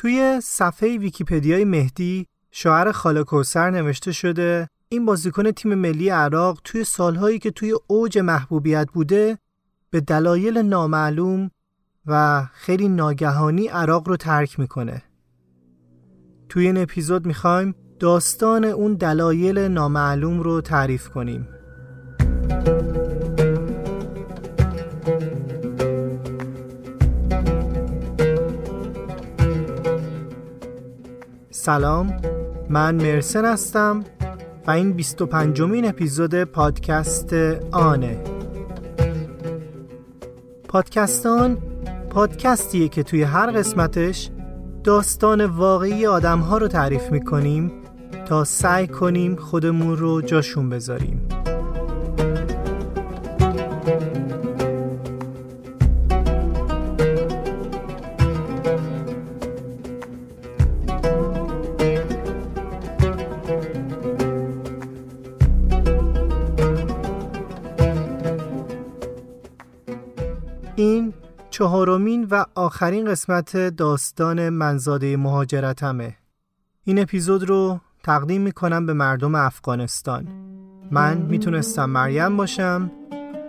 توی صفحه ویکیپدیای مهدی شاعر خاله کوسر نوشته شده این بازیکن تیم ملی عراق توی سالهایی که توی اوج محبوبیت بوده به دلایل نامعلوم و خیلی ناگهانی عراق رو ترک می‌کنه. توی این اپیزود می‌خوایم داستان اون دلایل نامعلوم رو تعریف کنیم. سلام من مرسن هستم و این 25 مین اپیزود پادکست آنه. پادکستان پادکستیه که توی هر قسمتش داستان واقعی آدم ها رو تعریف می‌کنیم تا سعی کنیم خودمون رو جاشون بذاریم. چهارمین و آخرین قسمت داستان منزاده مهاجرتمه. این اپیزود رو تقدیم می‌کنم به مردم افغانستان. من می‌تونستم مریم باشم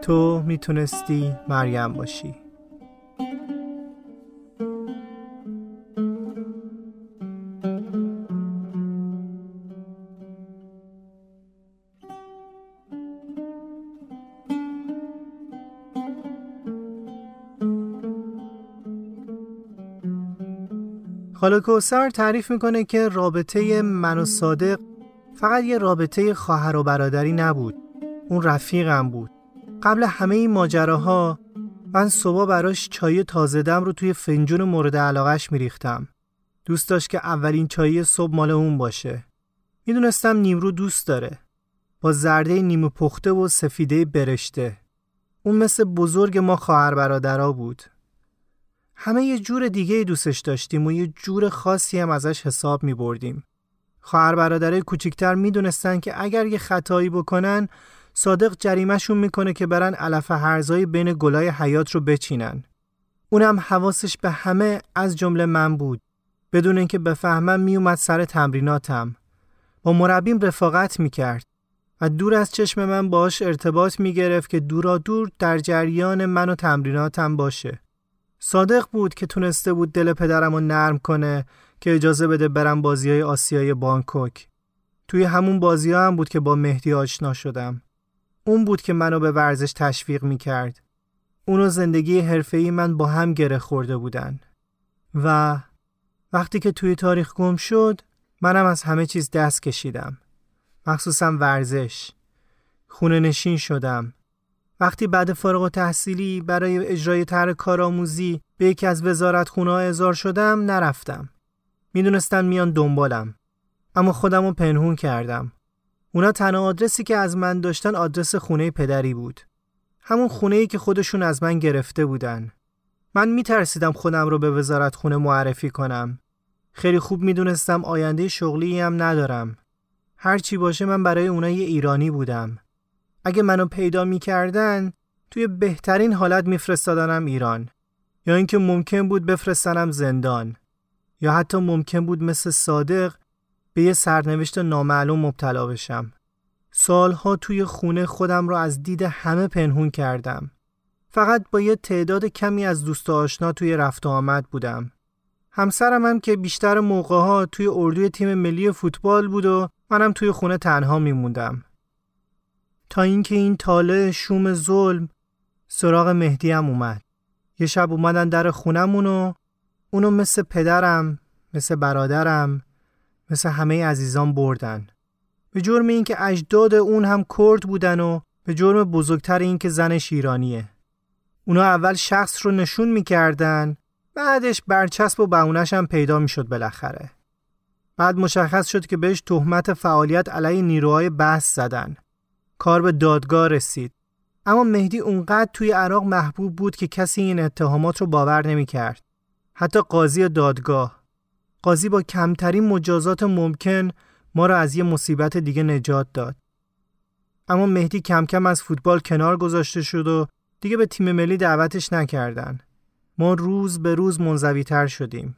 تو می‌تونستی مریم باشی. خاله کوسر تعریف می‌کنه که رابطه من و صادق فقط یه رابطه خواهر و برادری نبود. اون رفیقم بود. قبل همه این ماجراها من صبح براش چای تازه دم رو توی فنجون مورد علاقش میریختم. دوست داشت که اولین چای صبح مال اون باشه. می‌دونستم نیمرو دوست داره. با زرده نیمه پخته و سفیده برشته. اون مثل بزرگ ما خواهر برادرها بود. همه یه جور دیگه دوستش داشتیم و یه جور خاصی هم ازش حساب می بردیم. خواهر برادرای کوچیکتر می دونستن که اگر یه خطایی بکنن صادق جریمهشون می‌کنه که برن علف هرزای بین گلای حیات رو بچینن. اونم حواسش به همه از جمله من بود. بدون اینکه بفهمم میومد سر تمریناتم. با مربیم رفاقت می‌کرد و دور از چشم من باش ارتباط می‌گرفت که دورا دور در جریان من و تمریناتم باشه. صادق بود که تونسته بود دل پدرم رو نرم کنه که اجازه بده برم بازی های آسیای بانکوک. توی همون بازی ها هم بود که با مهدی آشنا شدم. اون بود که منو به ورزش تشویق می کرد. اون و زندگی حرفه‌ای من با هم گره خورده بودن. و وقتی که توی تاریخ گم شد منم از همه چیز دست کشیدم. مخصوصا ورزش. خونه نشین شدم. وقتی بعد فارغ تحصیلی برای اجرای طرح کارآموزی به یکی از وزارت خونه ازار شدم نرفتم. می‌دونستن میان دنبالم. اما خودم رو پنهون کردم. اونا تنها آدرسی که از من داشتن آدرس خونه پدری بود. همون خونه ای که خودشون از من گرفته بودن. من میترسیدم خودم رو به وزارت خونه معرفی کنم. خیلی خوب می‌دونستم آینده شغلی هم ندارم. هرچی باشه من برای اونا یه ایرانی بودم. اگه منو پیدا می‌کردن توی بهترین حالت میفرستادنم ایران. یا اینکه ممکن بود بفرستنم زندان. یا حتی ممکن بود مثل صادق به یه سرنوشت نامعلوم مبتلا بشم. سالها توی خونه خودم رو از دید همه پنهون کردم. فقط با یه تعداد کمی از دوست آشنا توی رفت آمد بودم. همسرم هم که بیشتر موقع ها توی اردوی تیم ملی فوتبال بود و منم توی خونه تنها میموندم. تا اینکه این تاله شوم ظلم سراغ مهدی هم اومد. یه شب اومدن در خونمون و اونو مثل پدرم مثل برادرم مثل همه عزیزان بردن. به جرم اینکه اجداد اون هم کرد بودن و به جرم بزرگتر اینکه زنش ایرانیه. اونا اول شخص رو نشون می‌کردن بعدش برچسب و بهونش هم پیدا می‌شد بالاخره. بعد مشخص شد که بهش تهمت فعالیت علیه نیروهای بحث زدن. کار به دادگاه رسید اما مهدی اونقدر توی عراق محبوب بود که کسی این اتهامات رو باور نمی کرد. حتی قاضی دادگاه قاضی با کمترین مجازات ممکن ما را از یه مصیبت دیگه نجات داد. اما مهدی کم کم از فوتبال کنار گذاشته شد و دیگه به تیم ملی دعوتش نکردن. ما روز به روز منزوی تر شدیم.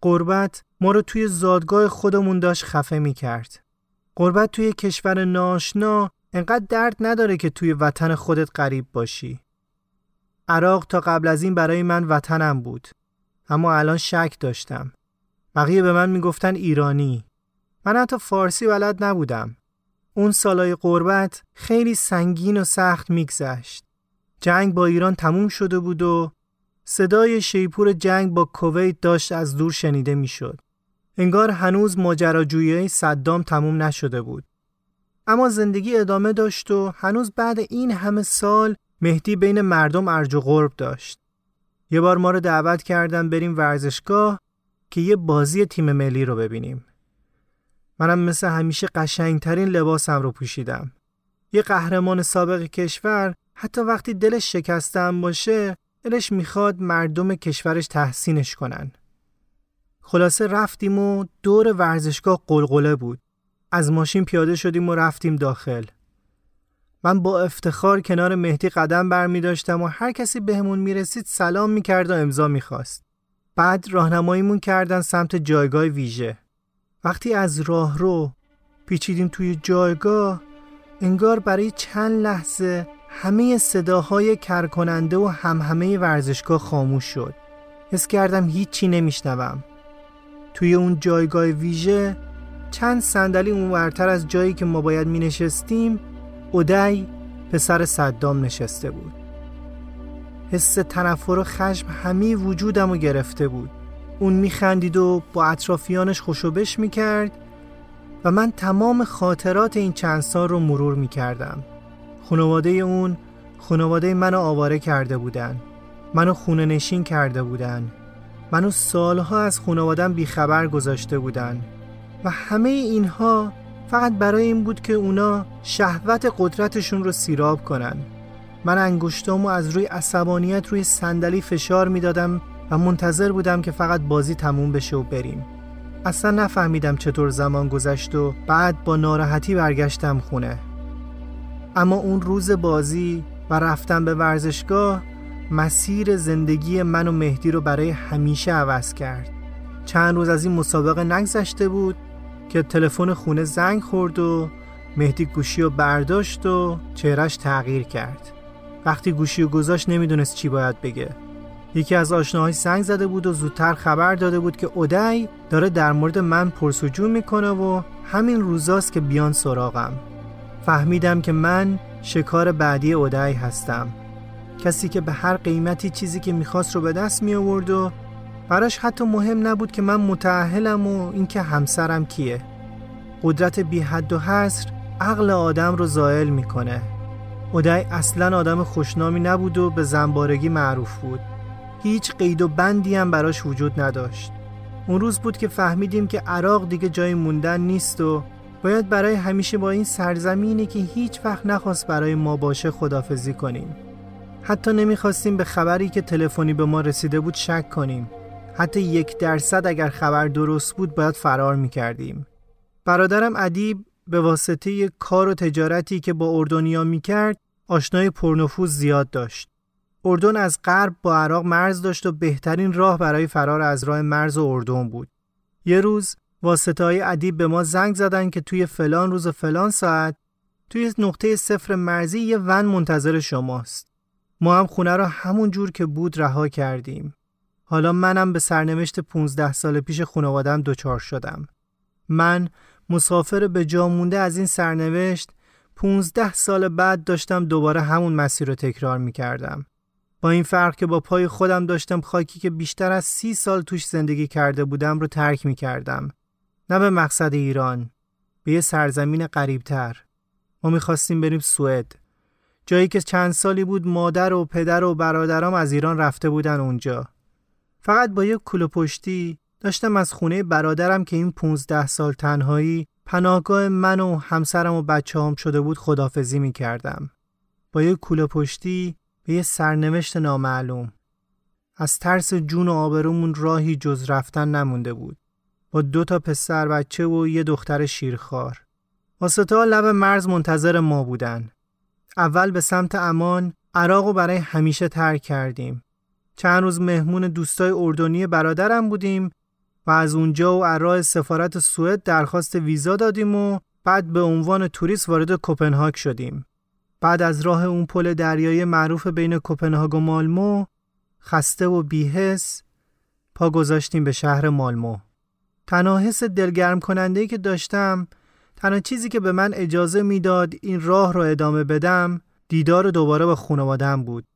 قربت ما رو توی زادگاه خودمون داشت خفه می کرد. قربت توی کشور ناشنا انقدر درد نداره که توی وطن خودت غریب باشی. عراق تا قبل از این برای من وطنم بود. اما الان شک داشتم. بقیه به من می‌گفتن ایرانی. من حتی فارسی بلد نبودم. اون سالای قربت خیلی سنگین و سخت میگذشت. جنگ با ایران تموم شده بود و صدای شیپور جنگ با کویت داشت از دور شنیده می‌شد. انگار هنوز ماجراجویی صدام تموم نشده بود. اما زندگی ادامه داشت و هنوز بعد این همه سال مهدی بین مردم ارج و غرب داشت. یه بار ما رو دعوت کردن بریم ورزشگاه که یه بازی تیم ملی رو ببینیم. منم مثل همیشه قشنگترین لباسم رو پوشیدم. یه قهرمان سابق کشور حتی وقتی دلش شکستم باشه دلش می‌خواد مردم کشورش تحسینش کنن. خلاصه رفتیم و دور ورزشگاه قلقله بود. از ماشین پیاده شدیم و رفتیم داخل. من با افتخار کنار مهدی قدم بر می داشتم و هر کسی بهمون می رسید سلام می کرد و امضا می خواست. بعد راهنماییمون کردن سمت جایگاه ویژه. وقتی از راه رو پیچیدیم توی جایگاه انگار برای چند لحظه همه صداهای کرکننده و همهمه ورزشگاه خاموش شد. حس کردم هیچی نمیشنوم. توی اون جایگاه ویژه چند صندلی اونورتر از جایی که ما باید می نشستیم اودی پسر صدام نشسته بود. حس تنفر و خشم همه وجودم رو گرفته بود. اون میخندید و با اطرافیانش خوشوبش می‌کرد و من تمام خاطرات این چند سال رو مرور می‌کردم. خانواده اون خانواده منو آواره کرده بودن. منو خونه نشین کرده بودن. منو سالها از خانوادم بیخبر گذاشته بودن. و همه اینها فقط برای این بود که اونا شهوت قدرتشون رو سیراب کنن. من انگشتامو از روی عصبانیت روی صندلی فشار می‌دادم و منتظر بودم که فقط بازی تموم بشه و بریم. اصلا نفهمیدم چطور زمان گذشت و بعد با ناراحتی برگشتم خونه. اما اون روز بازی و رفتن به ورزشگاه مسیر زندگی من و مهدی رو برای همیشه عوض کرد. چند روز از این مسابقه نگذشته بود که تلفن خونه زنگ خورد و مهدی گوشی رو برداشت و چهرش تغییر کرد. وقتی گوشی رو گذاشت نمی‌دونست چی باید بگه. یکی از آشناهای زنگ زده بود و زودتر خبر داده بود که اودی داره در مورد من پرسجو می‌کنه و همین روزاست که بیان سراغم. فهمیدم که من شکار بعدی اودی هستم. کسی که به هر قیمتی چیزی که می‌خواست رو به دست می آورد و براش حتی مهم نبود که من متعهلم و اینکه همسرم کیه. قدرت بی حد و حصر عقل آدم رو زائل می‌کنه. اودی اصلا آدم خوشنامی نبود و به زنبارگی معروف بود. هیچ قید و بندی هم براش وجود نداشت. اون روز بود که فهمیدیم که عراق دیگه جای موندن نیست و باید برای همیشه با این سرزمینی که هیچ وقت نخواست برای ما باشه خدافزی کنیم. حتی نمی‌خواستیم به خبری که تلفنی به ما رسیده بود شک کنیم. حتی یک درصد اگر خبر درست بود باید فرار می‌کردیم. برادرم ادیب به واسطه کار و تجارتی که با اردنیا می‌کرد آشنای پرنفوذ زیاد داشت. اردن از غرب با عراق مرز داشت و بهترین راه برای فرار از راه مرز اردن بود. یه روز واسطه های ادیب به ما زنگ زدن که توی فلان روز و فلان ساعت توی نقطه صفر مرزی یه ون منتظر شماست. ما هم خونه را همون جور که بود رها کردیم. حالا منم به سرنوشت 15 سال پیش خانوادم دچار شدم. من مسافر به جا مونده از این سرنوشت 15 سال بعد داشتم دوباره همون مسیر رو تکرار می کردم. با این فرق که با پای خودم داشتم خاکی که بیشتر از سی سال توش زندگی کرده بودم رو ترک می کردم. نه به مقصد ایران. به یه سرزمین قریبتر. ما می‌خواستیم بریم سوئد. جایی که چند سالی بود مادر و پدر و برادرام از ایران رفته بودن اونجا. فقط با یک کلو پشتی داشتم از خونه برادرم که این 15 سال تنهایی پناهگاه من و همسرم و بچه هم شده بود خدافزی می کردم. با یک کوله پشتی به یه سرنوشت نامعلوم. از ترس جون و آبرومون راهی جز رفتن نمونده بود. با دو تا پسر بچه و یه دختر شیرخوار. واسطه لب مرز منتظر ما بودن. اول به سمت امان عراق رو برای همیشه ترک کردیم. چند روز مهمون دوستای اردنی برادرم بودیم و از اونجا و راه سفارت سوئد درخواست ویزا دادیم و بعد به عنوان توریست وارد کوپنهاگ شدیم. بعد از راه اون پل دریایی معروف بین کوپنهاگ و مالمو خسته و بیهس پا گذاشتیم به شهر مالمو. تنها حس دلگرم کننده که داشتم تنها چیزی که به من اجازه می‌داد این راه رو ادامه بدم دیدار دوباره با خانوادم بود.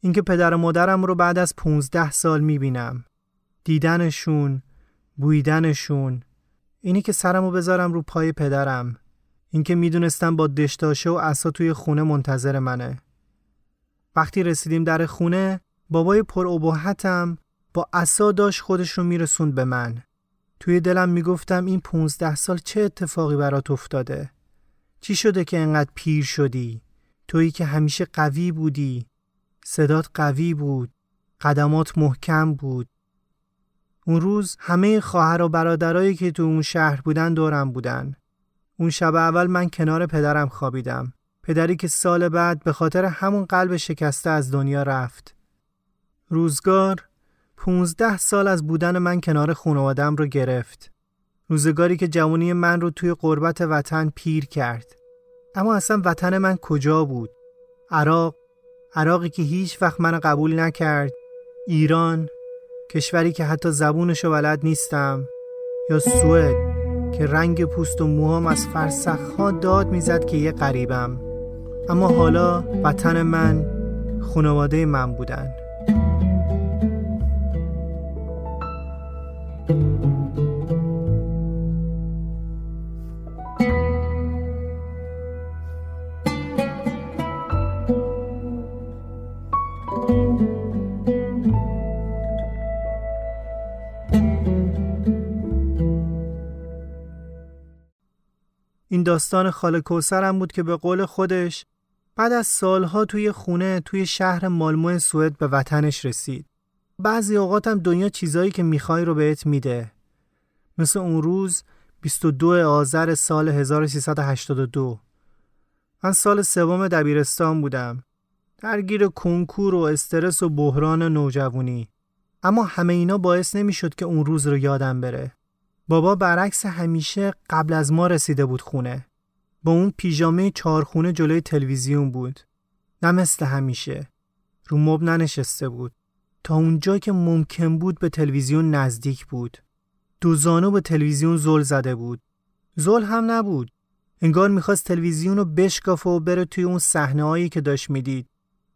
اینکه پدر و مادرم رو بعد از 15 سال می‌بینم. دیدنشون، بویدنشون، اینی که سرمو بذارم رو پای پدرم. اینکه می‌دونستم با دشتاشه و اسا توی خونه منتظر منه. وقتی رسیدیم در خونه، بابای پر با اسا داشت خودش رو میرسوند به من. توی دلم می‌گفتم این 15 سال چه اتفاقی برات افتاده؟ چی شده که انقدر پیر شدی؟ تویی که همیشه قوی بودی صدات قوی بود قدمات محکم بود. اون روز همه خواهر و برادرایی که تو اون شهر بودن دورم بودن. اون شب اول من کنار پدرم خوابیدم. پدری که سال بعد به خاطر همون قلب شکسته از دنیا رفت. روزگار پونزده سال از بودن من کنار خانوادم رو گرفت. روزگاری که جوانی من رو توی قربت وطن پیر کرد. اما اصلا وطن من کجا بود؟ عراق عراقی که هیچ وقت من قبول نکرد ایران کشوری که حتی زبونشو بلد نیستم یا سوئد که رنگ پوست و موهام از فرسخها داد می‌زد که یه قریبم اما حالا وطن من خانواده من بودن. این داستان خاله کوسرم بود که به قول خودش بعد از سالها توی خونه توی شهر مالمو سوئد به وطنش رسید. بعضی اوقاتم دنیا چیزایی که می‌خوای رو بهت میده. مثل اون روز 22 آذر سال 1382 من سال سوم دبیرستان بودم. درگیر کنکور و استرس و بحران نوجوانی. اما همه اینا باعث نمی‌شد که اون روز رو یادم بره. بابا برعکس همیشه قبل از ما رسیده بود خونه. با اون پیژامه چارخونه جلوی تلویزیون بود. نه مثل همیشه. رو مب ننشسته بود. تا اونجا که ممکن بود به تلویزیون نزدیک بود. دو زانو به تلویزیون زل زده بود. زل هم نبود. انگار می‌خواست تلویزیون رو بشکافه و بره توی اون صحنه که داشت می‌دید.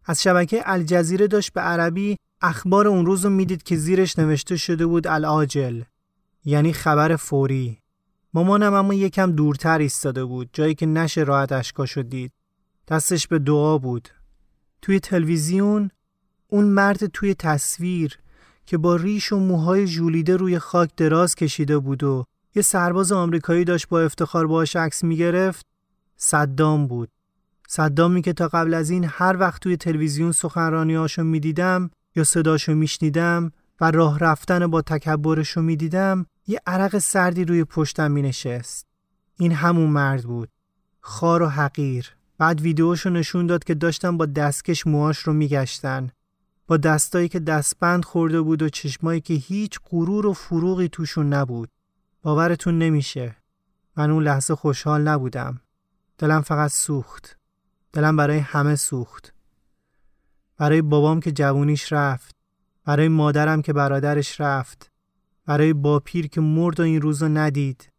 از شبکه الجزیره داشت به عربی اخبار اون روز رو می‌دید که زیرش نوشته شده بود العاجل یعنی خبر فوری. مامانم اما یکم دورتر ایستاده بود جایی که نشه راحت اشکاشو دید. دستش به دعا بود. توی تلویزیون اون مرد توی تصویر که با ریش و موهای ژولیده روی خاک دراز کشیده بود و یه سرباز آمریکایی داشت با افتخار باهاش عکس می‌گرفت صدام بود. صدامی که تا قبل از این هر وقت توی تلویزیون سخنرانیاشو می‌دیدم یا صداشو میشنیدم و راه رفتن با تکبرشو می‌دیدم یه عرق سردی روی پشتم می نشست. این همون مرد بود. خار و حقیر. بعد ویدیوشو نشون داد که داشتن با دستکش موهاش رو میگشتن. با دستایی که دستبند خورده بود و چشمایی که هیچ غرور و فروغی توشون نبود. باورتون نمیشه. من اون لحظه خوشحال نبودم. دلم فقط سوخت. دلم برای همه سوخت. برای بابام که جوونیش رفت. برای مادرم که برادرش رفت. برای باپیر که مرد و این روزو ندید.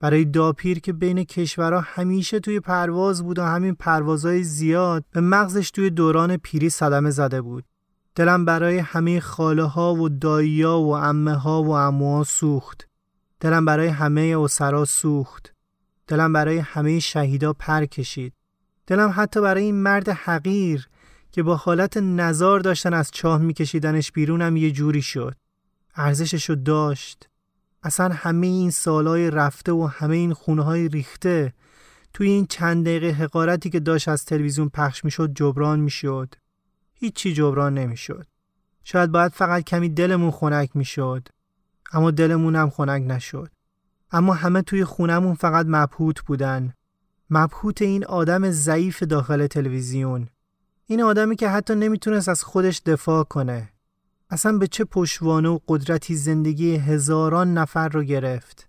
برای داپیر که بین کشورها همیشه توی پرواز بود و همین پروازهای زیاد به مغزش توی دوران پیری صدمه زده بود. دلم برای همه خاله ها و دایی ها و امه ها و اموها سوخت. دلم برای همه اسرا سوخت. دلم برای همه شهیدا پر کشید. دلم حتی برای این مرد حقیر که با حالت نزار داشتن از چاه میکشیدنش بیرونم یه جوری شد. ارزششو داشت. اصلا همه این سالهای رفته و همه این خونه های ریخته توی این چند دقیقه حقارتی که داشت از تلویزیون پخش می‌شد جبران می‌شد. هیچی جبران نمی‌شد. شاید باید فقط کمی دلمون خنک می‌شد. اما دلمون هم خنک نشد. اما همه توی خونمون فقط مبهوت بودن. مبهوت این آدم ضعیف داخل تلویزیون. این آدمی که حتی نمی‌تونست از خودش دفاع کنه. اصلا به چه پشوانه و قدرتی زندگی هزاران نفر رو گرفت.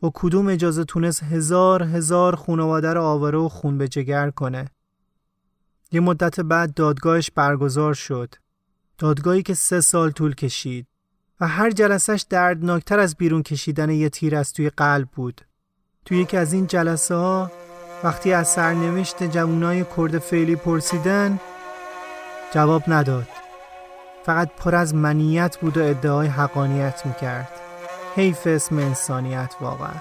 با کدوم اجازه تونست هزار هزار خانواده رو آواره و خون به جگر کنه. یه مدت بعد دادگاهش برگزار شد. دادگاهی که سه سال طول کشید و هر جلسش دردناکتر از بیرون کشیدن یه تیر از توی قلب بود. توی یکی از این جلسه ها وقتی از سرنوشت جوانای کرد فعلی پرسیدن جواب نداد. فقط پر از منیت بود و ادعای حقانیت می‌کرد. حیف اسم انسانیت واقعا.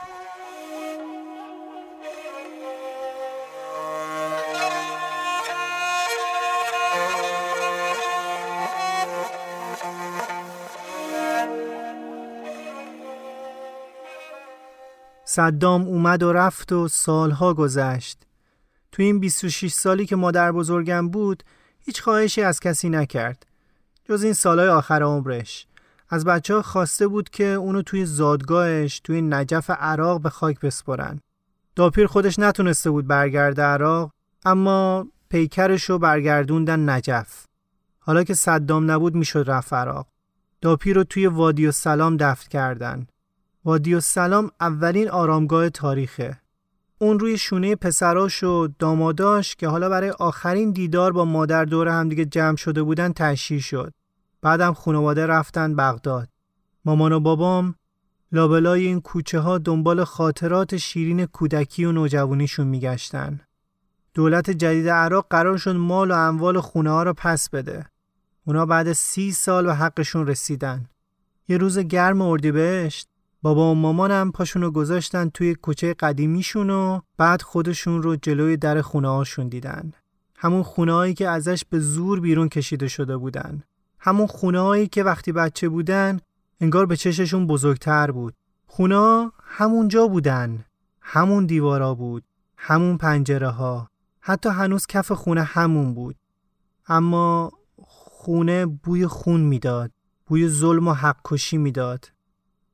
صدام اومد و رفت و سالها گذشت. تو این 26 سالی که مادر بزرگم بود هیچ خواهشی از کسی نکرد. جز این سالهای آخر عمرش. از بچه ها خواسته بود که اونو توی زادگاهش توی نجف عراق به خاک بسپرن. داپیر خودش نتونسته بود برگرده عراق اما پیکرش رو برگردوندن نجف. حالا که صدام نبود می‌شد رفت عراق. داپیر رو توی وادی و سلام دفت کردن. وادی و سلام اولین آرامگاه تاریخه. اون روی شونه پسراش و داماداش که حالا برای آخرین دیدار با مادر دور همدیگه جمع شده بودن تشییع شد. بعدم خانواده رفتن بغداد. مامان و بابام لابلای این کوچه ها دنبال خاطرات شیرین کودکی و نوجوانیشون میگشتن. دولت جدید عراق قرار شد مال و اموال خونه ها رو پس بده. اونا بعد سی سال به حقشون رسیدن. یه روز گرم اردیبهشت بابا و مامانم پاشونو گذاشتن توی کوچه قدیمیشون و بعد خودشون رو جلوی در خونه هاشون دیدن. همون خونه که ازش به زور بیرون کشیده شده بودن. همون خونه که وقتی بچه بودن انگار به چششون بزرگتر بود. خونه همونجا بودن. همون دیوارا بود. همون پنجره ها. حتی هنوز کف خونه همون بود. اما خونه بوی خون می‌داد. بوی ظلم و حق کشی می‌داد.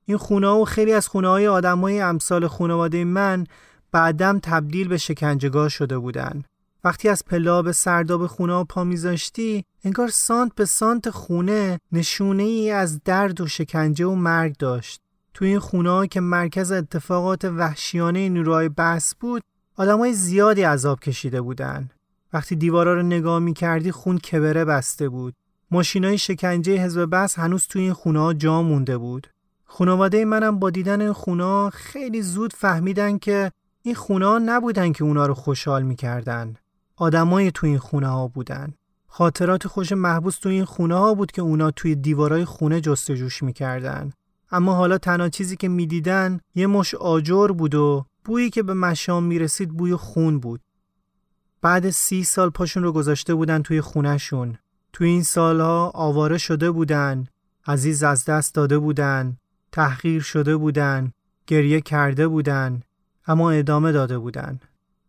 این خونه و خیلی از خونه های آدم های امثال خانواده من بعدم تبدیل به شکنجهگاه شده بودن. وقتی از پلا به سرداب خونه ها پا میذاشتی انگار سانت به سانت خونه نشونه ای از درد و شکنجه و مرگ داشت. تو این خونه که مرکز اتفاقات وحشیانه نیروهای بس بود های زیادی عذاب کشیده بودن. وقتی دیوارا رو نگاه می‌کردی خون کبره بسته بود. های شکنجه حزب بس هنوز توی این خونه جا مونده بود. خانواده منم با دیدن این خونه خیلی زود فهمیدن که این خونه نبودن که اونا رو خوشحال می‌کردن. آدمای تو این خونه ها بودن. خاطرات خوش محبوس تو این خونه ها بود که اونا توی دیوارای خونه جستجوش می‌کردن. اما حالا تنها چیزی که می‌دیدن یه مش آجر بود و بویی که به مشام می‌رسید بوی خون بود. بعد سی سال پاشون رو گذاشته بودن توی خونهشون. توی این سالها آواره شده بودن. عزیز از دست داده بودن. تحقیر شده بودن، گریه کرده بودن، اما ادامه داده بودن.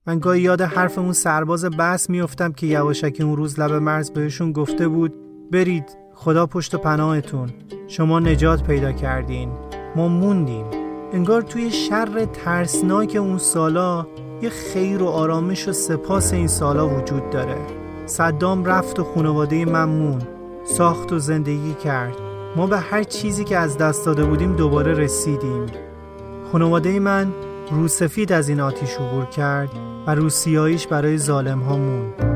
من گاهی یاد حرف اون سرباز بس میفتم که یواشکی اون روز لب مرز بهشون گفته بود برید خدا پشت پناهتون. شما نجات پیدا کردین. ما موندیم. انگار توی شر ترسناک اون سالا یه خیر و آرامش و سپاس این سالا وجود داره. صدام رفت و خانواده من ساخت و زندگی کرد. ما به هر چیزی که از دست داده بودیم دوباره رسیدیم. خانواده من روسفید از این آتیش عبور کرد و روسیاییش برای ظالم ها موند.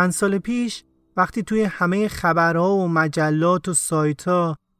چند سال پیش وقتی توی همه خبرها و مجلات و سایت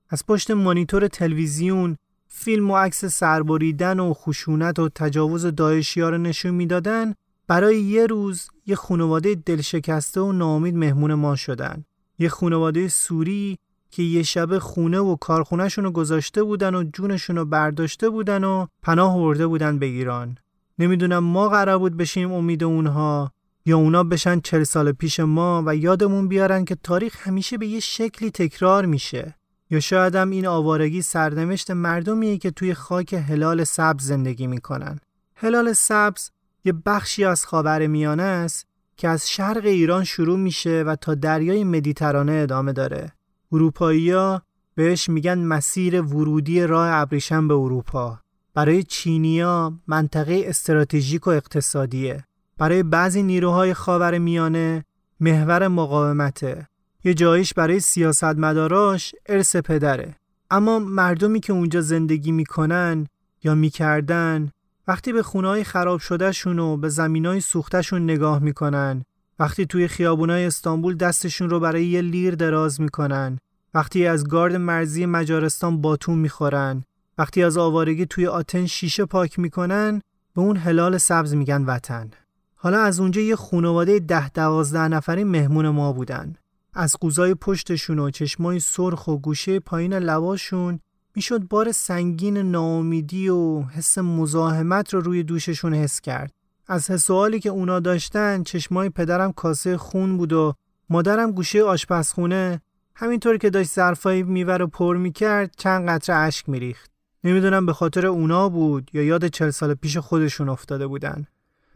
از پشت مانیتور تلویزیون فیلم و عکس سربریدن و خشونت و تجاوز داعشی رو نشون می‌دادن برای یه روز یه خانواده دلشکسته و ناامید مهمون ما شدن. یه خانواده سوری که یه شب خونه و کارخونهشون رو گذاشته بودن و جونشون رو برداشته بودن و پناه برده بودن به ایران. نمی‌دونم ما قرار بود بشیم امید اونها یا اونا بشن چل سال پیش ما و یادمون بیارن که تاریخ همیشه به یه شکلی تکرار میشه یا شاید هم این آوارگی سرنوشت مردمیه که توی خاک هلال سبز زندگی می‌کنن. هلال سبز یه بخشی از خاور میانه است که از شرق ایران شروع میشه و تا دریای مدیترانه ادامه داره. اروپایی‌ها بهش میگن مسیر ورودی راه ابریشم به اروپا. برای چینیا منطقه استراتژیک و اقتصادیه. برای بعضی نیروهای خاور میانه محور مقاومته. یه جایش برای سیاستمداراش ارث پدره. اما مردمی که اونجا زندگی می‌کنن یا می‌کردن وقتی به خونه‌های خراب شدهشون و به زمینای سوختشون نگاه می‌کنن وقتی توی خیابونای استانبول دستشون رو برای یه لیر دراز می‌کنن وقتی از گارد مرزی مجارستان باتون می‌خورن وقتی از آوارگی توی آتن شیشه پاک می‌کنن به اون هلال سبز میگن وطن حالا از اونجا یه خانواده ده دوازده نفری مهمون ما بودن از قوزای پشتشون و چشمای سرخ و گوشه پایین لباشون می‌شد بار سنگین ناامیدی و حس مزاحمت رو روی دوششون حس کرد. از حسوالی که اونا داشتن چشمای پدرم کاسه خون بود و مادرم گوشه آشپزخونه همینطور که داشت ظرفایی میور و پر می‌کرد چند قطره اشک میریخت. نمی‌دونم به خاطر اونا بود یا یاد چل سال پیش خودشون افتاده بودن.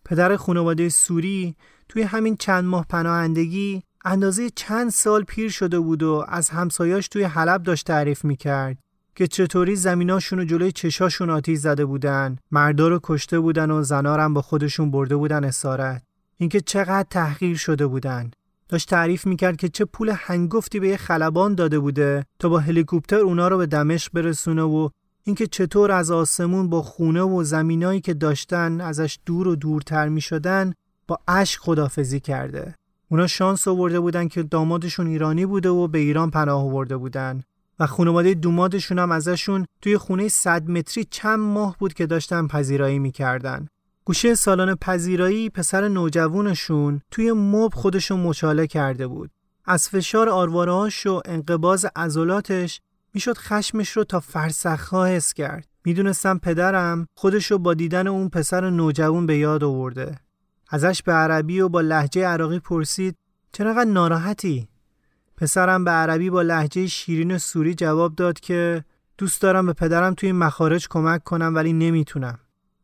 پدر خانواده سوری توی همین چند ماه پناهندگی اندازه چند سال پیر شده بود و از همسایاش توی حلب داشت تعریف می‌کرد که چطوری زمیناشون رو جلوی چشاشون آتیش زده بودن مردا رو کشته بودن و زنارم با خودشون برده بودن اسارت. اینکه چقدر تحقیر شده بودن. داشت تعریف می‌کرد که چه پول هنگفتی به یه خلبان داده بوده تا با هلیکوپتر اونا رو به دمشق برسونه و اینکه چطور از آسمون با خونه و زمینایی که داشتن ازش دور و دورتر می‌شدن با اشک خدافزی کرده اونا شانس آورده بودن که دامادشون ایرانی بوده و به ایران پناه آورده بودن و خانواده دومادشون هم ازشون توی خونه 100 متری چند ماه بود که داشتن پذیرایی می‌کردن. گوشه سالن پذیرایی پسر نوجوانشون توی مب خودشون مچاله کرده بود. از فشار آروارهاش و انقباز عضلاتش می‌شد خشمش رو تا فرسخها حس کرد. می‌دونستم پدرم خودش رو با دیدن اون پسر نوجوان به یاد آورده. ازش به عربی و با لحجه عراقی پرسید چرا ناراحتی؟ پسرم به عربی با لحجه شیرین سوری جواب داد که دوست دارم به پدرم توی مخارج کمک کنم ولی نمی‌تونم.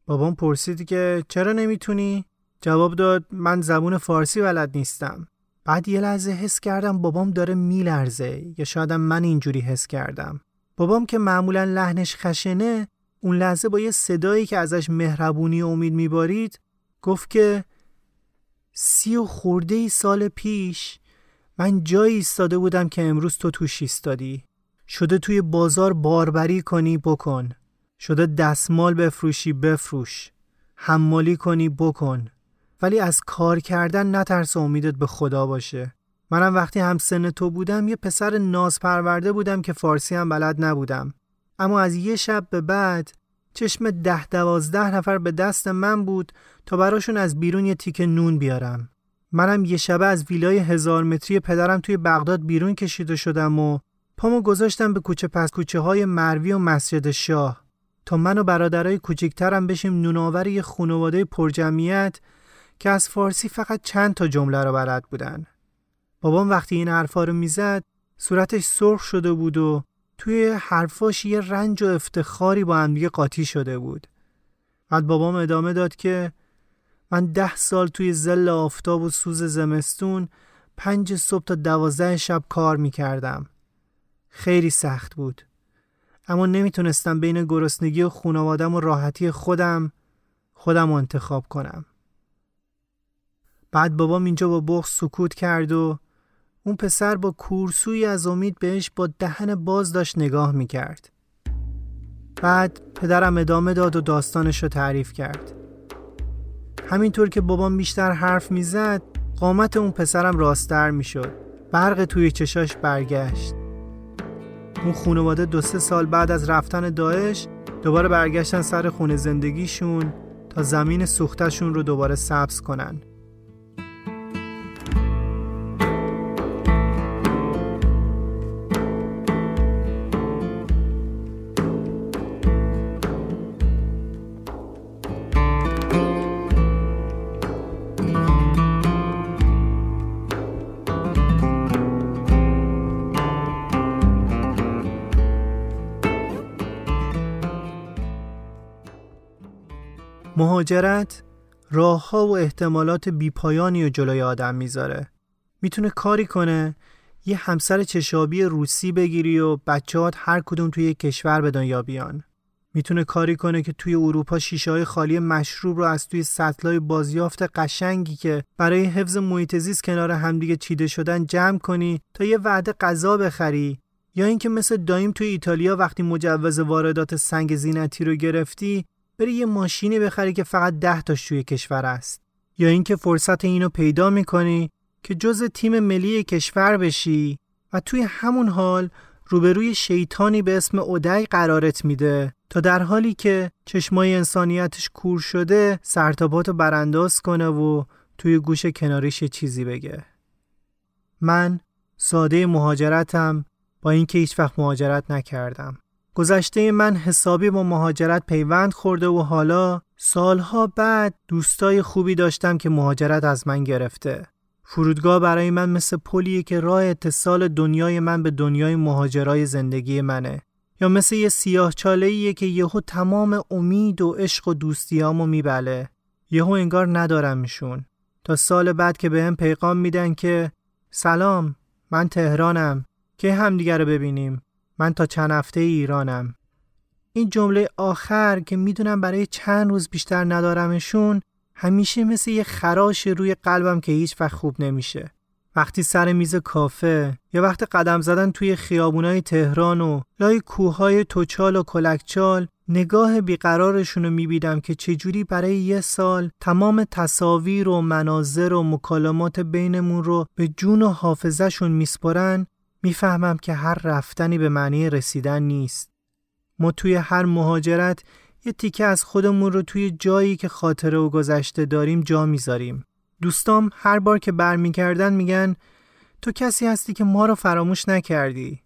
بابام پرسید که چرا نمی‌تونی؟ جواب داد من زبون فارسی بلد نیستم. بعد یه لحظه حس کردم بابام داره میلرزه یا شایدم من اینجوری حس کردم. بابام که معمولا لحنش خشنه اون لحظه با یه صدایی که ازش مهربونی و امید میبارید گفت که سی و خورده ای سال پیش من جایی ایستاده بودم که امروز تو توش ایستادی. شده توی بازار باربری کنی بکن. شده دستمال بفروشی بفروش. حمالی کنی بکن. ولی از کار کردن نترس امیدت به خدا باشه. منم وقتی هم سن تو بودم یه پسر ناز پرورده بودم که فارسی هم بلد نبودم. اما از یه شب به بعد چشم ده دوازده نفر به دست من بود تا براشون از بیرون یه تیک نون بیارم. منم یه شبه از ویلای هزار متری پدرم توی بغداد بیرون کشیده شدم و پامو گذاشتم به کوچه پس کوچه های مروی و مسجد شاه. تا من و برادرای کوچیکترم بشیم نوناور یه خانواده پرجمعیت که از فارسی فقط چند تا جمله رو بلد بودن. بابام وقتی این حرفا رو می‌زد صورتش سرخ شده بود و توی حرفاش یه رنج و افتخاری با هم دیگه قاطی شده بود. بعد بابام ادامه داد که من ده سال توی زل آفتاب و سوز زمستون پنج صبح تا دوازده شب کار می کردم. خیلی سخت بود. اما نمی‌تونستم بین گرسنگی و خونوادم و راحتی خودم خودم انتخاب کنم. بعد بابام اینجا با بغض سکوت کرد و اون پسر با کورسوی از امید بهش با دهن باز داشت نگاه می‌کرد. بعد پدرم ادامه داد و داستانش رو تعریف کرد. همینطور که بابام بیشتر حرف می‌زد قامت اون پسرم راستر می‌شد برق توی چشاش برگشت اون خانواده دو سه سال بعد از رفتن داعش دوباره برگشتن سر خونه زندگیشون تا زمین سوختشون رو دوباره سبز کنن مهاجرت راه ها و احتمالات بیپایانی و جلوی آدم می‌ذاره. می‌تونه کاری کنه یه همسر چشابی روسی بگیری و بچهات هر کدوم توی کشور به دنیا بیان. می‌تونه کاری کنه که توی اروپا شیشه های خالی مشروب رو از توی سطلای بازیافت قشنگی که برای حفظ محیط زیست کنار همدیگه چیده شدن جمع کنی تا یه وعده غذا بخری. یا اینکه مثل دایم توی ایتالیا وقتی مجوز واردات سنگ زینتی رو گرفتی بری یه ماشینی بخری که فقط ده تاش توی کشور است. یا اینکه فرصت اینو پیدا می‌کنی که جز تیم ملی کشور بشی و توی همون حال روبروی شیطانی به اسم اودی قرارت میده تا در حالی که چشمای انسانیتش کور شده سرتاپاتو برانداز کنه و توی گوش کناریش چیزی بگه. من ساده مهاجرتم با اینکه هیچ وقت مهاجرت نکردم. گذشته من حسابی با مهاجرت پیوند خورده و حالا سالها بعد دوستای خوبی داشتم که مهاجرت از من گرفته. فرودگاه برای من مثل پلیه که راه اتصال دنیای من به دنیای مهاجرای زندگی منه. یا مثل یه سیاه که یهو تمام امید و عشق و دوستیامو میبله. یهو انگار ندارمشون. تا سال بعد که به هم پیغام میدن که سلام من تهرانم که همدیگه رو ببینیم. من تا چند هفته ایرانم. این جمله آخر که می‌دونم برای چند روز بیشتر ندارمشون همیشه مثل یه خراش روی قلبم که هیچ وقت خوب نمیشه. وقتی سر میز کافه یا وقت قدم زدن توی خیابونای تهران و لای کوههای توچال و کلکچال نگاه بیقرارشون رو میبیدم که چجوری برای یه سال تمام تصاویر و مناظر و مکالمات بینمون رو به جون و حافظشون میسپرن می‌فهمم که هر رفتنی به معنی رسیدن نیست. ما توی هر مهاجرت یه تیکه از خودمون رو توی جایی که خاطره و گذشته داریم جا می‌ذاریم. دوستام هر بار که برمیگردن میگن تو کسی هستی که ما رو فراموش نکردی.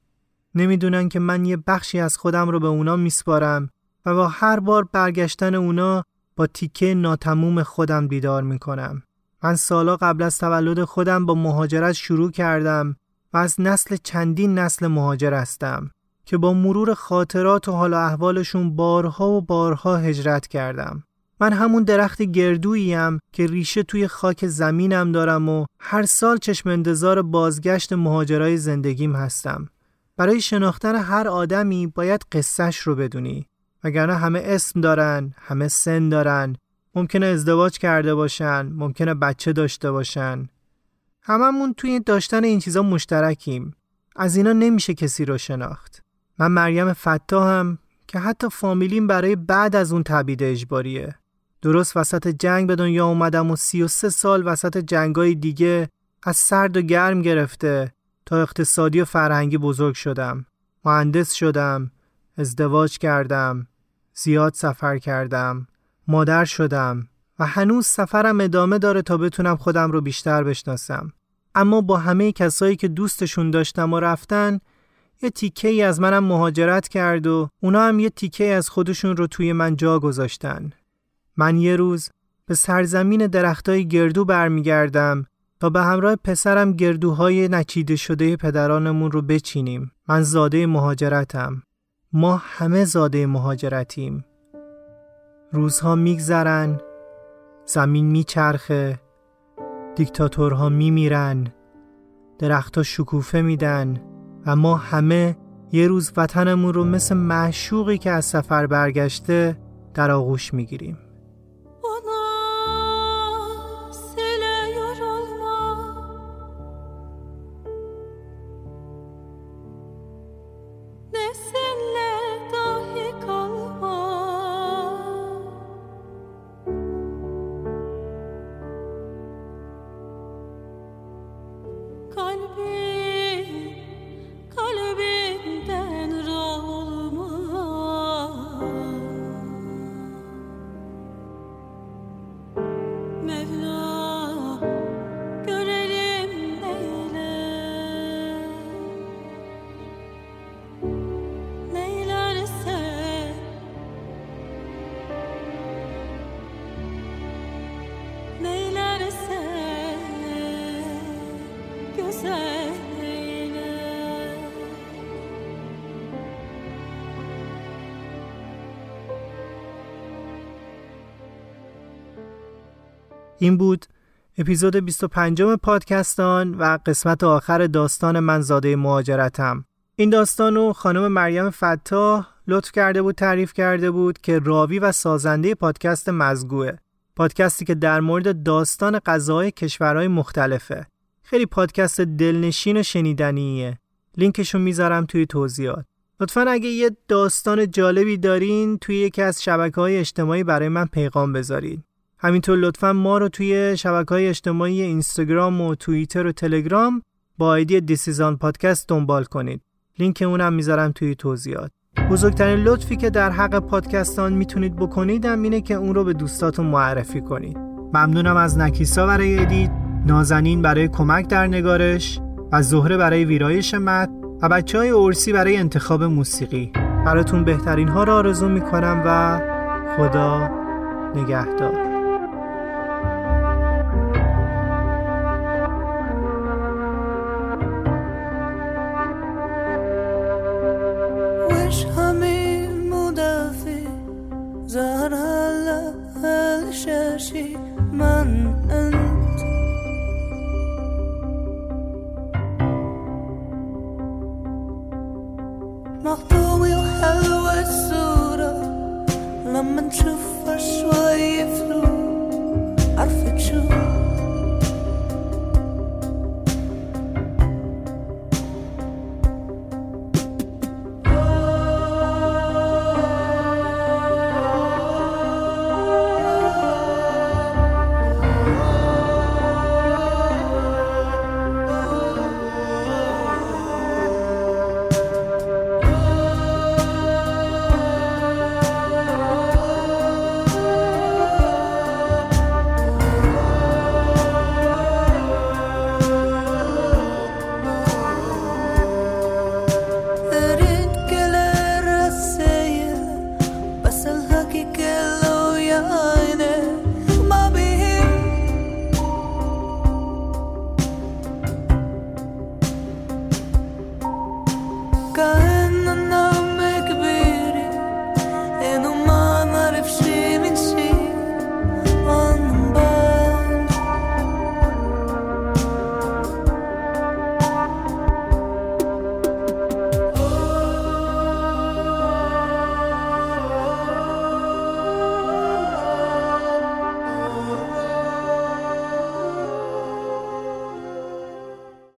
نمی‌دونن که من یه بخشی از خودم رو به اونا میسپارم و با هر بار برگشتن اونا با تیکه ناتموم خودم بیدار می‌کنم. من سالا قبل از تولد خودم با مهاجرت شروع کردم و از نسل چندین نسل مهاجر هستم که با مرور خاطرات و حال احوالشون بارها و بارها هجرت کردم. من همون درخت گردوییم که ریشه توی خاک زمینم دارم و هر سال چشم انتظار بازگشت مهاجرای زندگیم هستم. برای شناختن هر آدمی باید قصهش رو بدونی. وگرنه همه اسم دارن، همه سن دارن، ممکنه ازدواج کرده باشن، ممکنه بچه داشته باشن، هممون توی داشتن این چیزا مشترکیم. از اینا نمیشه کسی رو شناخت. من مریم هم که حتی فامیلیم برای بعد از اون تبید اجباریه. درست وسط جنگ به دنیا اومدم و 33 سال وسط جنگای دیگه از سرد و گرم گرفته تا اقتصادی و فرهنگی بزرگ شدم. مهندس شدم ازدواج کردم زیاد سفر کردم مادر شدم. و هنوز سفرم ادامه داره تا بتونم خودم رو بیشتر بشناسم. اما با همه کسایی که دوستشون داشتم و رفتن یه تیکه ای از منم مهاجرت کرد و اونا هم یه تیکه از خودشون رو توی من جا گذاشتن. من یه روز به سرزمین درختای گردو برمیگردم تا به همراه پسرم گردوهای نچیده شده پدرانمون رو بچینیم. من زاده مهاجرتم. ما همه زاده مهاجرتیم. روزها میگذرن زمین میچرخه دیکتاتورها میمیرن درختها شکوفه میدن و ما همه یه روز وطنمون رو مثل معشوقی که از سفر برگشته در آغوش می‌گیریم. این بود اپیزود 25 پادکستان و قسمت آخر داستان منزاده مهاجرتم. این داستان رو خانم مریم فتا لطف کرده بود تعریف کرده بود که راوی و سازنده پادکست مزگوه پادکستی که در مورد داستان غذاهای کشورهای مختلفه. خیلی پادکست دلنشین و شنیدنیه. لینکشو می‌ذارم توی توضیحات. لطفا اگه یه داستان جالبی دارین توی یکی از شبکه های اجتماعی برای من پیغام بذارید همینطور لطفا ما رو توی شبکه های اجتماعی اینستاگرام و توییتر و تلگرام با آیدی دیسیزان پادکست دنبال کنید. لینک اونم می‌ذارم توی توضیحات. بزرگترین لطفی که در حق پادکستمان می‌تونید بکنید هم اینه که اون رو به دوستاتون معرفی کنید. ممنونم از نکیسا برای ادیت. نازنین برای کمک در نگارش و زهره برای ویرایش متن و بچه های اورسی برای انتخاب موسیقی. براتون بهترین ها را آرزو می‌کنم و خدا نگهدار.